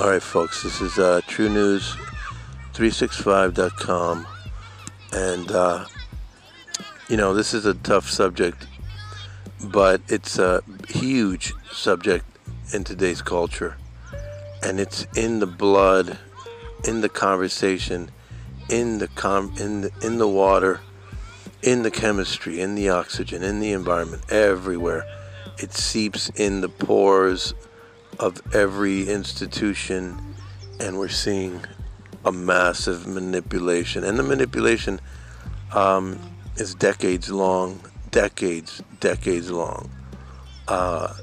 All right, folks, this is uh, True News 365.com. And, uh, you know, this is a tough subject, but it's a huge subject in today's culture. And it's in the blood, in the conversation, in the com- in the, in the water, in the chemistry, in the oxygen, in the environment, everywhere. It seeps in the pores of every institution, and we're seeing a massive manipulation. And the manipulation um, is decades long, decades, decades long. Uh,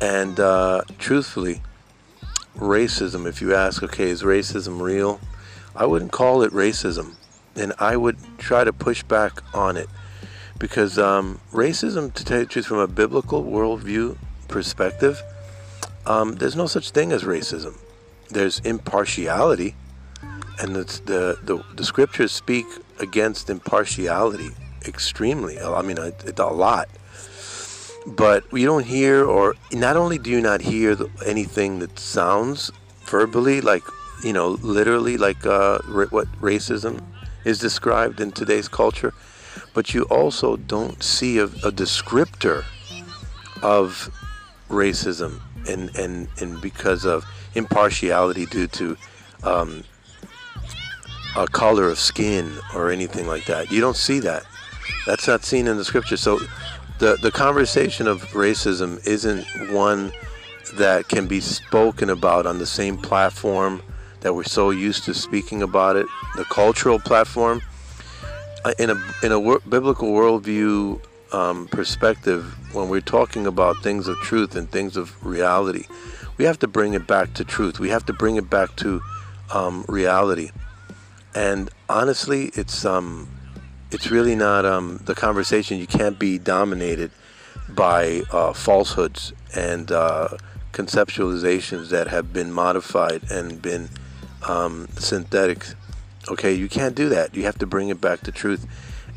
and uh, truthfully, racism, if you ask, okay, is racism real? I wouldn't call it racism. And I would try to push back on it. Because um, racism, to tell you the truth, from a biblical worldview perspective, um, there's no such thing as racism. There's impartiality, and the, the the scriptures speak against impartiality extremely. I mean, a, a lot. But you don't hear, or not only do you not hear the, anything that sounds verbally like, you know, literally like uh, what racism is described in today's culture, but you also don't see a, a descriptor of racism and, and, and because of impartiality due to um, a color of skin or anything like that. You don't see that. That's not seen in the scripture. So the, the conversation of racism isn't one that can be spoken about on the same platform that we're so used to speaking about it, the cultural platform. Uh, in a in a wor- biblical worldview um, perspective, when we're talking about things of truth and things of reality, we have to bring it back to truth. We have to bring it back to um, reality. And honestly, it's um, it's really not um, the conversation. You can't be dominated by uh, falsehoods and uh, conceptualizations that have been modified and been um, synthetic. Okay, you can't do that. You have to bring it back to truth.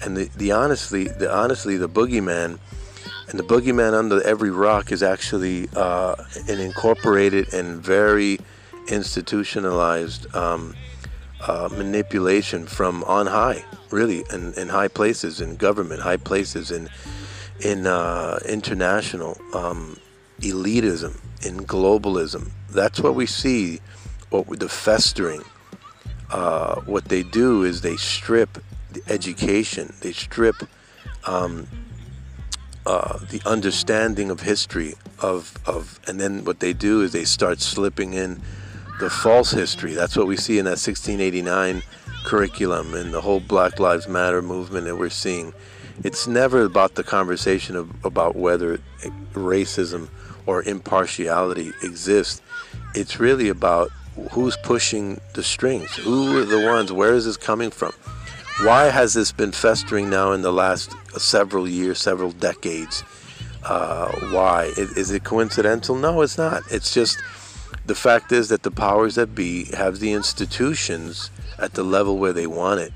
And the, the honestly, the honestly, the boogeyman, and the boogeyman under every rock is actually uh, an incorporated and very institutionalized um, uh, manipulation from on high, really, in, in high places in government, high places in in uh, international um, elitism, in globalism. That's what we see. What the festering. Uh, what they do is they strip education. They strip um, uh, the understanding of history of of, and then what they do is they start slipping in the false history. That's what we see in that 1689 curriculum and the whole Black Lives Matter movement that we're seeing. It's never about the conversation of, about whether racism or impartiality exists. It's really about who's pushing the strings, who are the ones, where is this coming from? Why has this been festering now in the last several years, several decades? Uh, why? Is, is it coincidental? No, it's not. It's just the fact is that the powers that be have the institutions at the level where they want it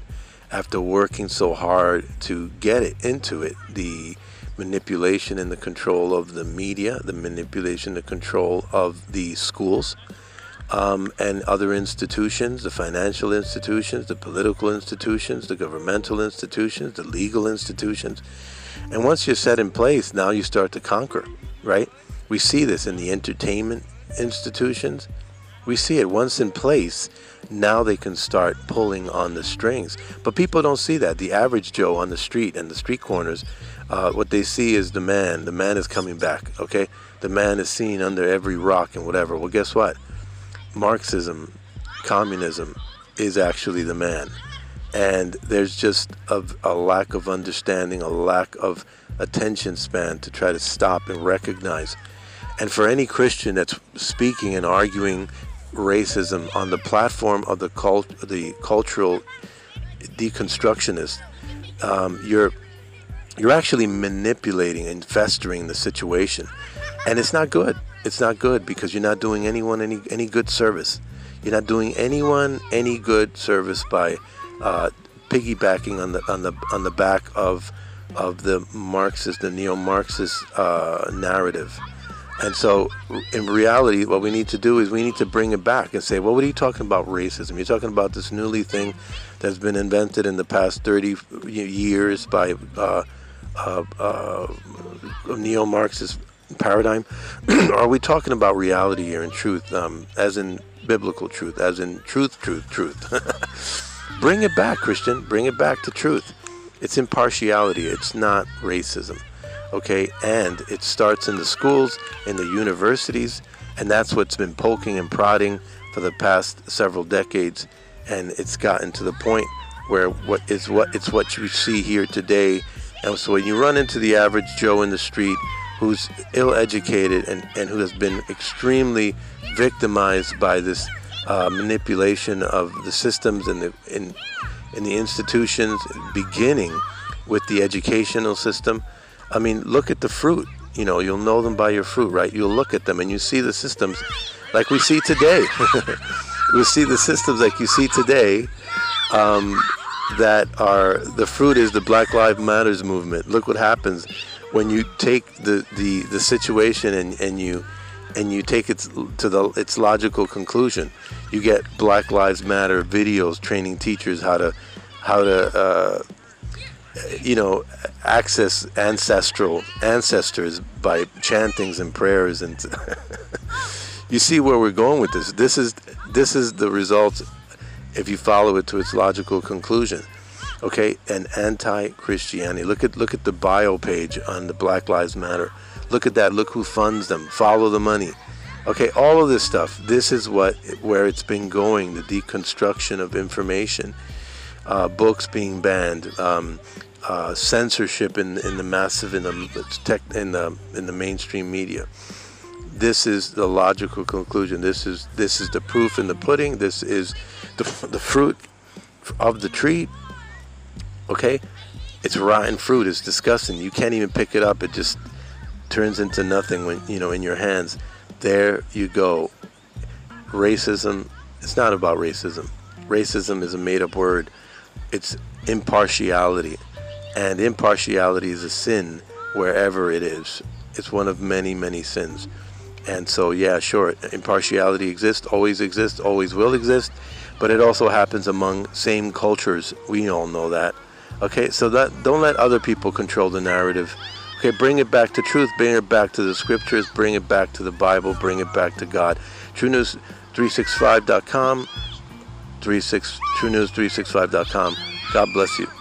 after working so hard to get it into it. The manipulation and the control of the media, the manipulation, and the control of the schools. Um, and other institutions, the financial institutions, the political institutions, the governmental institutions, the legal institutions. And once you're set in place, now you start to conquer, right? We see this in the entertainment institutions, we see it once in place. Now they can start pulling on the strings. But people don't see that. The average Joe on the street and the street corners, uh, what they see is the man. The man is coming back, okay? The man is seen under every rock and whatever. Well, guess what? Marxism, communism is actually the man. And there's just a, a lack of understanding, a lack of attention span to try to stop and recognize and for any Christian that's speaking and arguing racism on the platform of the cult, the cultural deconstructionist, um, you're you're actually manipulating and festering the situation, and it's not good. It's not good because you're not doing anyone any any good service. You're not doing anyone any good service by uh, piggybacking on the on the on the back of of the Marxist, the neo-Marxist uh, narrative And so, in reality, what we need to do is we need to bring it back and say, well, what are you talking about racism? You're talking about this newly thing that's been invented in the past 30 years by uh, uh, uh, neo-Marxist paradigm. are we talking about reality here and truth, um, as in biblical truth, as in truth, truth, truth? bring it back, Christian. Bring it back to truth. It's impartiality. It's not racism okay? And it starts in the schools, in the universities, and that's what's been poking and prodding for the past several decades. And it's gotten to the point where what is what it's what you see here today. And so when you run into the average Joe in the street who's ill-educated and, and who has been extremely victimized by this uh, manipulation of the systems and the in in the institutions, beginning with the educational system, I mean, look at the fruit. You know, you'll know them by your fruit, right? You'll look at them and you see the systems like we see today. we see the systems like you see today um, that are the fruit is the Black Lives Matters movement. Look what happens when you take the, the, the situation and, and you and you take it to the its logical conclusion. You get Black Lives Matter videos training teachers how to how to uh, you know, access ancestral ancestors by chantings and prayers, and you see where we're going with this. This is this is the result if you follow it to its logical conclusion. Okay, and anti-Christianity. Look at look at the bio page on the Black Lives Matter. Look at that. Look who funds them. Follow the money. Okay, all of this stuff. This is what where it's been going. The deconstruction of information. Uh, books being banned, um, uh, censorship in in the massive in the tech in the in the mainstream media. This is the logical conclusion. This is this is the proof in the pudding. This is the the fruit of the tree. Okay, it's rotten fruit. It's disgusting. You can't even pick it up. It just turns into nothing when you know in your hands. There you go. Racism. It's not about racism. Racism is a made-up word. It's impartiality and impartiality is a sin wherever it is. It's one of many, many sins. And so, yeah, sure, impartiality exists, always exists, always will exist, but it also happens among same cultures. We all know that. Okay, so that don't let other people control the narrative. Okay, bring it back to truth, bring it back to the scriptures, bring it back to the Bible, bring it back to God. True News 365.com, 36, TrueNews365.com. God bless you.